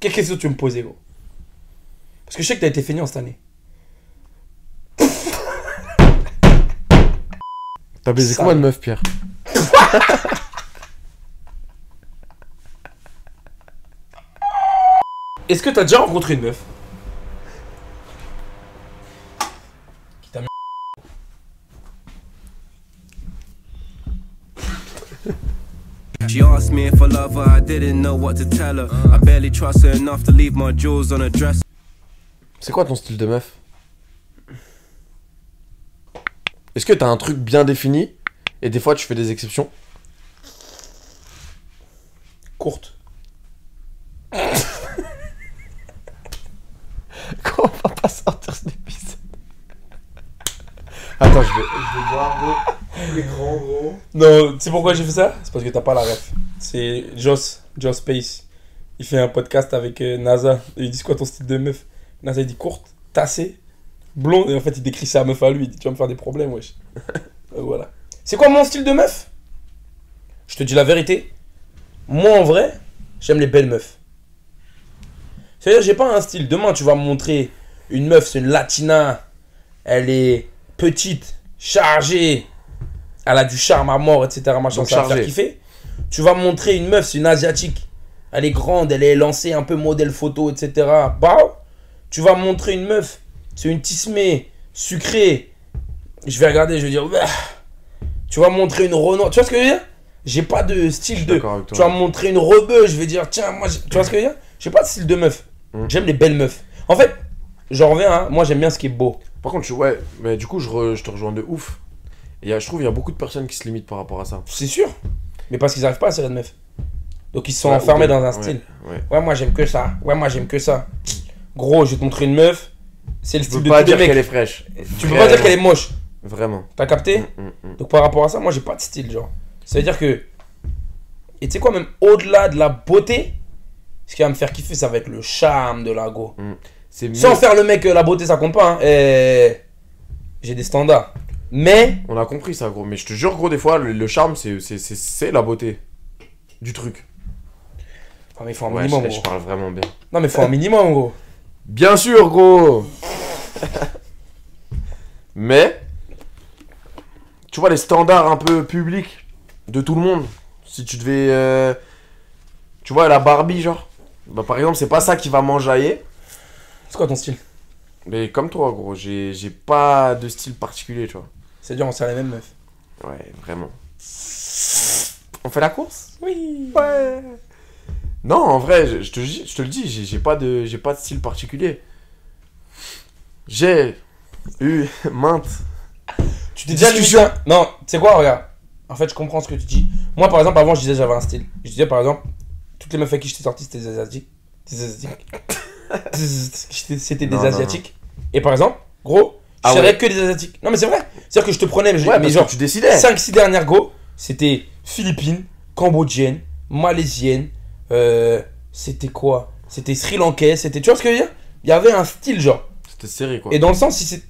Quelle question tu veux me poser, gros? Parce que je sais que t'as été feignant cette année. T'as baisé Ça. combien de meufs, Pierre? Est-ce que t'as déjà rencontré une meuf qui t'a mis She asked me if I love her, I didn't know what to tell her. I barely trust her enough to leave my jewels on her dress. C'est quoi ton style de meuf? Est-ce que t'as un truc bien défini? Et des fois tu fais des exceptions? Courte Comment on va pas sortir cet épisode? Attends, je vais, je vais voir, gros. L'écran, gros. Non, tu sais pourquoi j'ai fait ça? C'est parce que t'as pas la ref. C'est Joss, Joss Space. Il fait un podcast avec euh, NASA. Et il dit c'est quoi ton style de meuf? NASA il dit courte, tassée, blonde. Et en fait il décrit sa meuf à lui. Il dit tu vas me faire des problèmes, wesh. Euh, voilà. C'est quoi mon style de meuf? Je te dis la vérité. Moi en vrai, j'aime les belles meufs. C'est-à-dire j'ai pas un style. Demain tu vas me montrer une meuf, c'est une latina. Elle est petite, chargée. Elle a du charme à mort, etc. Machin, ça va faire chargée. kiffer. Tu vas me montrer une meuf, c'est une asiatique. Elle est grande, elle est lancée, un peu modèle photo, etc. Bah, tu vas me montrer une meuf, c'est une tismée, sucrée. Je vais regarder, je vais dire, Bah. tu vas me montrer une Renoir. Tu vois ce que je veux dire? J'ai pas de style de. Tu vas me montrer une rebeu, je vais dire, tiens, moi, tu vois ce que je veux dire? J'ai pas de style de meuf. Mm. J'aime les belles meufs. En fait, j'en reviens, hein, moi j'aime bien ce qui est beau. Par contre, je, ouais, mais du coup, je, re- je te rejoins de ouf. Et a- je trouve qu'il y a beaucoup de personnes qui se limitent par rapport à ça. C'est sûr. Mais parce qu'ils arrivent pas à serrer de meufs. Donc ils se sont Ouais, enfermés dans un style. Ouais. Ouais, moi j'aime que ça. Ouais, moi j'aime que ça. Gros, je vais te montrer une meuf. C'est le Tu style peux de pas tous dire qu'elle est fraîche. Tu peux pas dire qu'elle est moche. Vraiment. T'as capté Mm, mm, mm. Donc par rapport à ça, moi j'ai pas de style, genre. Ça veut dire que. Et tu sais quoi, même au-delà de la beauté, ce qui va me faire kiffer, ça va être le charme de la go. C'est mieux. Sans faire le mec, euh, la beauté ça compte pas. Hein. Eh, J'ai des standards. Mais. On a compris ça, gros. Mais je te jure, gros, des fois, le, le charme, c'est- c'est c'est- c'est la beauté du truc. Ah, mais faut un Ouais, minimum, je, gros. je parle vraiment bien. Non, mais faut un minimum, gros. Bien sûr, gros Mais, tu vois, les standards un peu publics de tout le monde, si tu devais... euh, tu vois, la Barbie, genre, bah, par exemple, c'est pas ça qui va m'enjailler. C'est quoi ton style? Mais comme toi, gros, j'ai j'ai pas de style particulier, tu vois. C'est-à-dire, on sert les mêmes meufs. Ouais, vraiment. On fait la course? Oui. Ouais. Non, en vrai, je, je te, dis- je te le dis, j'ai pas, de- pas de style particulier. J'ai eu maintes. Tu t'es déjà Discussion. limité Non, tu sais quoi, regarde. En fait, je comprends ce que tu dis. Moi, par exemple, avant, je disais j'avais un style. Je disais, par exemple, toutes les meufs avec qui j'étais sorti, c'était des asiatiques. Des asiatiques. C'était des Non, non, asiatiques. Et par exemple, gros, Ah ouais. que des asiatiques. Non, mais c'est vrai. C'est-à-dire que je te prenais, mais, je- Ouais, mais genre, tu décidais. 5-6 dernières go, c'était philippines, cambodgiennes, malaisiennes, euh, c'était quoi? C'était sri lankais, c'était. Tu vois ce que je veux dire? Il y avait un style, genre. C'était serré, quoi. Et dans le sens, si c'est.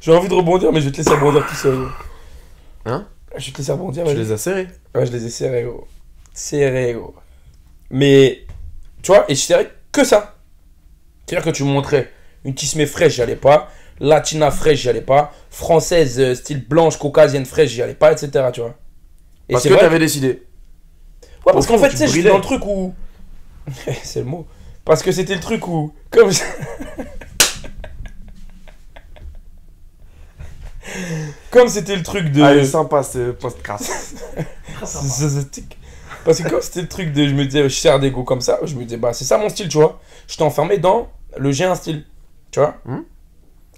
J'ai envie de rebondir, mais je vais te laisser rebondir tout seul. Hein? Je vais te laisser rebondir. Tu les as serrés? Ouais, je les ai serrés, gros. Serrés, gros. Mais, tu vois, et je serrais que ça. C'est-à-dire que tu me montrais une tismée fraîche, j'y allais pas. Latina fraîche, j'y allais pas. Française, euh, style blanche, caucasienne fraîche, j'y allais pas, etc. Tu vois. Et Parce c'est que t'avais décidé. Ouais, parce qu'en fait, tu sais, brillais. dans le truc où. c'est le mot. Parce que c'était le truc où. Comme. comme c'était le truc de. Ah, il est sympa ce podcast. Zazzatique. Parce que comme c'était le truc de. Je me disais, je sers des goûts comme ça. Je me disais, bah, c'est ça mon style, tu vois. Je t'ai enfermé dans le j'ai un style. Tu vois Hmm.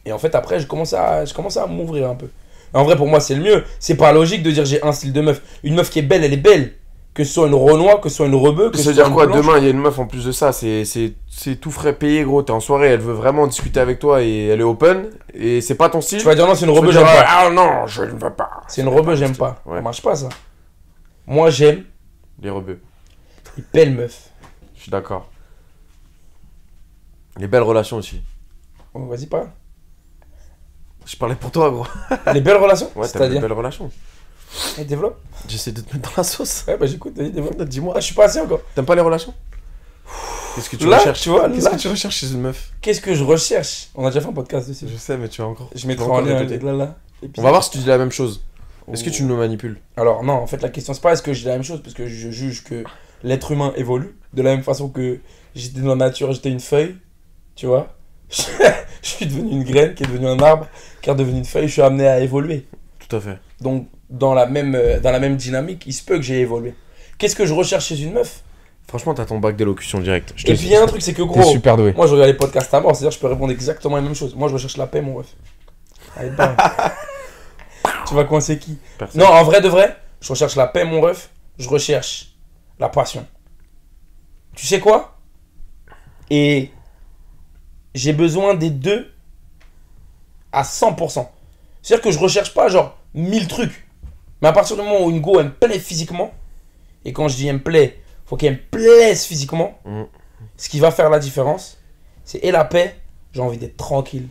Et en fait, après, je commence à, je commence à m'ouvrir un peu. En vrai, pour moi, c'est le mieux. C'est pas logique de dire j'ai un style de meuf. Une meuf qui est belle, elle est belle. Que ce soit une Renoir, que ce soit une rebeu, que Ça veut dire quoi blanche. Demain, il y a une meuf en plus de ça. C'est tout frais payé, gros. T'es en soirée, elle veut vraiment discuter avec toi et elle est open. Et c'est pas ton style. Tu vas dire non, c'est une rebeu, j'aime pas. Ah non, je ne veux pas. C'est une rebeu, j'aime pas. Ouais. Ça marche pas ça. Moi, j'aime Les rebeux. les belles meufs. Je suis d'accord. Les belles relations aussi. Oh, Vas-y, pas. Je parlais pour toi, gros. Les belles relations Ouais, t'as des belles relations. Et développe. J'essaie de te mettre dans la sauce. Ouais, bah j'écoute, vas-y, développe. Dis-moi. Ah, je suis pas assez encore. T'aimes pas les relations? Qu'est-ce que tu Là, recherches? tu vois, Qu'est-ce que tu recherches chez une meuf? Qu'est-ce que je recherche? On a déjà fait un podcast dessus. Je sais, mais tu vas encore. Je mettrai en lien répéter. là, là. On va voir si tu dis la même chose. Est-ce que tu nous manipules Alors non, en fait la question c'est pas est-ce que dis la même chose parce que je juge que l'être humain évolue de la même façon que j'étais dans la nature, j'étais une feuille, tu vois. je suis devenu une graine qui est devenue un arbre, qui est devenu une feuille, je suis amené à évoluer. Tout à fait. Donc dans la même euh, dans la même dynamique, il se peut que j'ai évolué. Qu'est-ce que je recherche chez une meuf? Franchement, t'as ton bac d'élocution direct. Je te Et puis il y a un truc c'est que gros, super doué. moi je regarde les podcasts à mort, c'est-à-dire je peux répondre exactement la même chose. Moi je recherche la paix mon ref. Allez. tu vas coincer qui Personne. Non, en vrai de vrai, je recherche la paix, mon ref. Je recherche la passion. Tu sais quoi? Et j'ai besoin des deux à 100%. C'est-à-dire que je recherche pas genre 1000 trucs. Mais à partir du moment où une go elle me plaît physiquement, et quand je dis elle me plaît, faut qu'elle me plaise physiquement, Mhm. ce qui va faire la différence, c'est et la paix, j'ai envie d'être tranquille.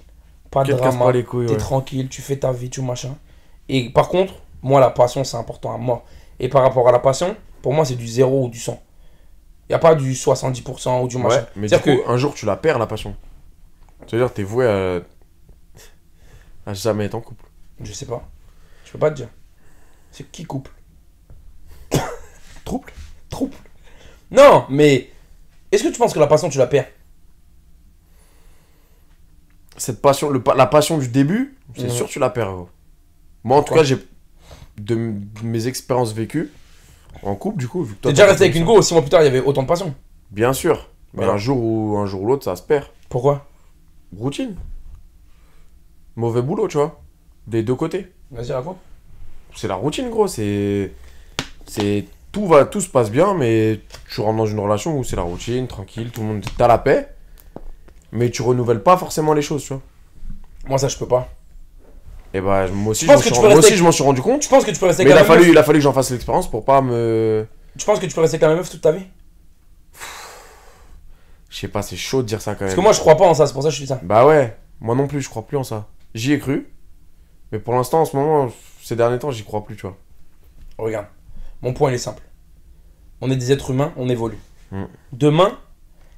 Pas de drama. T'es ouais. tranquille, tu fais ta vie, tu machin. Et par contre, moi, la passion, c'est important à moi. Et par rapport à la passion, pour moi, c'est du 0 ou du 100. Il n'y a pas du 70% ou du machin. Ouais, mais du C'est-à-dire coup, un jour, tu la perds, la passion. C'est-à-dire, t'es voué à... à jamais être en couple. que, je sais pas. Je peux pas te dire. C'est qui couple? Trouble? Trouble. Non, mais est-ce que tu penses que la passion, tu la perds? Cette passion, le, la passion du début, c'est Mhm. sûr tu la perds, gros. Moi, en tout cas, j'ai... De, mes expériences vécues, en couple, du coup, vu que toi... T'es déjà resté avec une go, six mois plus tard, il y avait autant de passion. Bien sûr. Mais Voilà. un jour ou un jour ou l'autre, ça se perd. Pourquoi? Routine. Mauvais boulot, tu vois. Des deux côtés. Vas-y, raconte. C'est la routine, gros. C'est. C'est. Tout, va, tout se passe bien, mais tu rentres dans une relation où c'est la routine, tranquille, tout le monde. T'as la paix, mais tu renouvelles pas forcément les choses, tu vois. Moi, ça, je peux pas. Et bah, moi aussi, Je je m'en suis, rendu- peux moi rester aussi, je m'en suis rendu compte. Tu penses que tu peux rester Mais il avec a, la fallu, il a fallu que j'en fasse l'expérience pour pas me. Tu penses que tu peux rester avec la même meuf toute ta vie? Je sais pas, c'est chaud de dire ça quand Parce même. que moi, je crois pas en ça, c'est pour ça que je dis ça. Bah ouais, moi non plus, je crois plus en ça. J'y ai cru. Mais pour l'instant, en ce moment, ces derniers temps, j'y crois plus, tu vois. Regarde, mon point il est simple. On est des êtres humains, on évolue. Mm. Demain,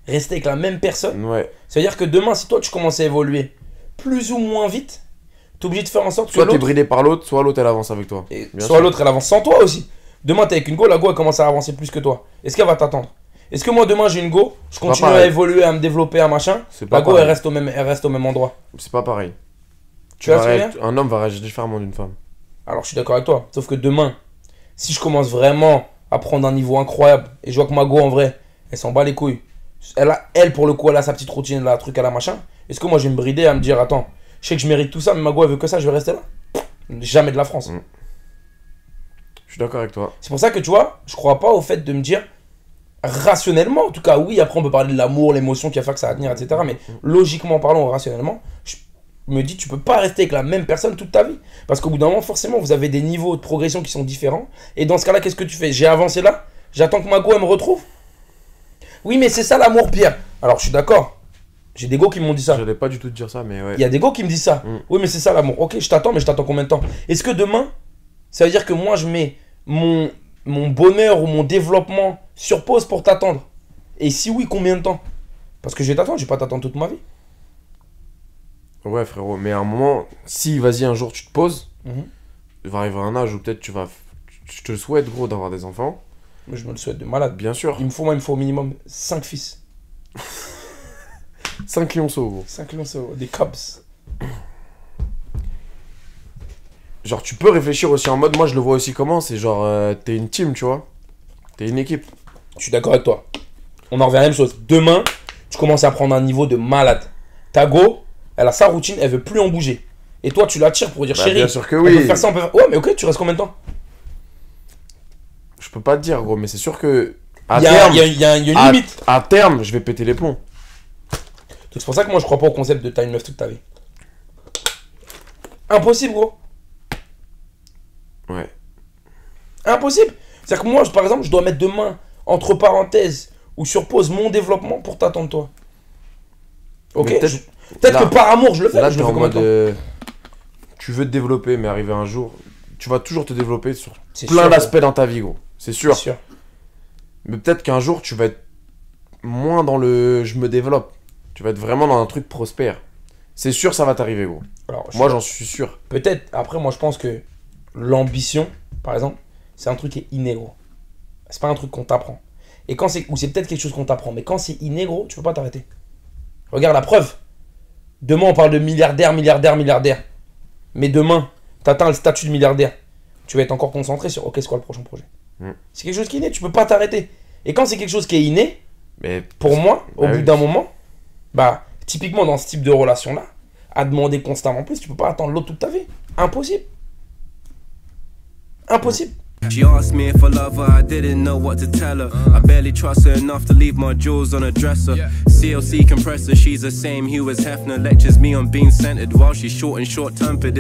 rester avec la même personne, Ouais. ça veut dire que demain, si toi tu commences à évoluer plus ou moins vite, t'es obligé de faire en sorte que Soit t'es bridé par l'autre, soit l'autre elle avance avec toi. et soit l'autre elle avance sans toi aussi. Demain, t'es avec une go, la go elle commence à avancer plus que toi. Est-ce qu'elle va t'attendre? Est-ce que moi demain j'ai une go, je continue à évoluer, à me développer, à machin pas La go elle reste, au même, elle reste au même endroit? C'est pas pareil. Tu vois ce Un homme va réagir différemment d'une femme. Alors je suis d'accord avec toi. Sauf que demain, si je commence vraiment à prendre un niveau incroyable et je vois que ma go en vrai, elle s'en bat les couilles. Elle, a, elle pour le coup, elle a sa petite routine, elle a un truc à la machin. Est-ce que moi je vais me brider à me dire, attends, je sais que je mérite tout ça, mais ma go elle veut que ça, je vais rester là Jamais de la France. Mm. Je suis d'accord avec toi. C'est pour ça que tu vois, je crois pas au fait de me dire rationnellement, en tout cas, oui, après on peut parler de l'amour, l'émotion qui a fait que ça va tenir, etc. Mais logiquement parlant, rationnellement, je me dis, tu peux pas rester avec la même personne toute ta vie. Parce qu'au bout d'un moment, forcément, vous avez des niveaux de progression qui sont différents. Et dans ce cas-là, qu'est-ce que tu fais? J'ai avancé là, j'attends que ma go elle me retrouve? Oui, mais c'est ça l'amour, Pierre. Alors je suis d'accord. J'ai des go qui m'ont dit ça. J'allais pas du tout te dire ça, mais ouais. Il y a des gars qui me disent ça. Mm. Oui, mais c'est ça l'amour. Ok, je t'attends, mais je t'attends combien de temps? Est-ce que demain, ça veut dire que moi, je mets mon, mon bonheur ou mon développement sur pause pour t'attendre? Et si oui, combien de temps? Parce que je vais t'attendre, je vais pas t'attendre toute ma vie. Ouais, frérot. Mais à un moment, si, vas-y, un jour tu te poses, Mhm. il va arriver un âge où peut-être tu vas. Je te souhaite, gros, d'avoir des enfants. Mais je me le souhaite de malade. Bien sûr. Il me faut, moi, il me faut au minimum 5 fils. 5 lionceaux, gros. 5 lionceaux, des cubs. Genre, tu peux réfléchir aussi en mode, moi je le vois aussi comment, c'est genre, euh, t'es une team, tu vois. T'es une équipe. Je suis d'accord avec toi. On en revient à la même chose. Demain, tu commences à prendre un niveau de malade. Ta go, elle a sa routine, elle veut plus en bouger. Et toi, tu l'attires pour dire Bah, chérie. bien sûr que on oui. peut faire ça, on peut faire- Ouais, mais ok, tu restes combien de temps? Je peux pas te dire, gros, mais c'est sûr que. À Il y, a- terme, il y a- y y une à- limite. à terme, je vais péter les plombs. Donc c'est pour ça que moi je crois pas au concept de t'as une meuf toute ta vie. Impossible gros. Ouais. Impossible. C'est-à-dire que moi je- par exemple je dois mettre demain entre parenthèses ou sur pause mon développement pour t'attendre toi. Ok. Mais peut-être- je- Peut-être là- que par amour je le fais. Là, je t'es le fais en mode. euh, tu veux te développer, mais arriver un jour, tu vas toujours te développer sur C'est plein sûr, d'aspects dans ta vie, gros. C'est gros. sûr. C'est sûr. Mais peut-être qu'un jour, tu vas être moins dans le je me développe. Tu vas être vraiment dans un truc prospère. C'est sûr, ça va t'arriver, gros. Alors, Moi, j'en suis sûr. Peut-être, après, moi, je pense que l'ambition, par exemple, c'est un truc qui est inné, gros. C'est pas un truc qu'on t'apprend. Et quand c'est. Ou c'est peut-être quelque chose qu'on t'apprend, mais quand c'est inné, gros, tu peux pas t'arrêter. Regarde la preuve. Demain, on parle de milliardaire, milliardaire, milliardaire. Mais demain, t'atteins le statut de milliardaire. Tu vas être encore concentré sur, ok, c'est quoi le prochain projet? Mm. C'est quelque chose qui est inné, tu peux pas t'arrêter. Et quand c'est quelque chose qui est inné, Mais pour moi, au Bah bout oui. d'un moment, bah, typiquement dans ce type de relation-là, à demander constamment plus, tu peux pas attendre l'autre toute ta vie. Impossible. Impossible. She asked me if I love her, I didn't know what to tell her. I barely trust her enough to leave my jewels on a dresser. CLC compressor, she's the same hue as Hefner. Lectures me on being centered while she's short and short tempered.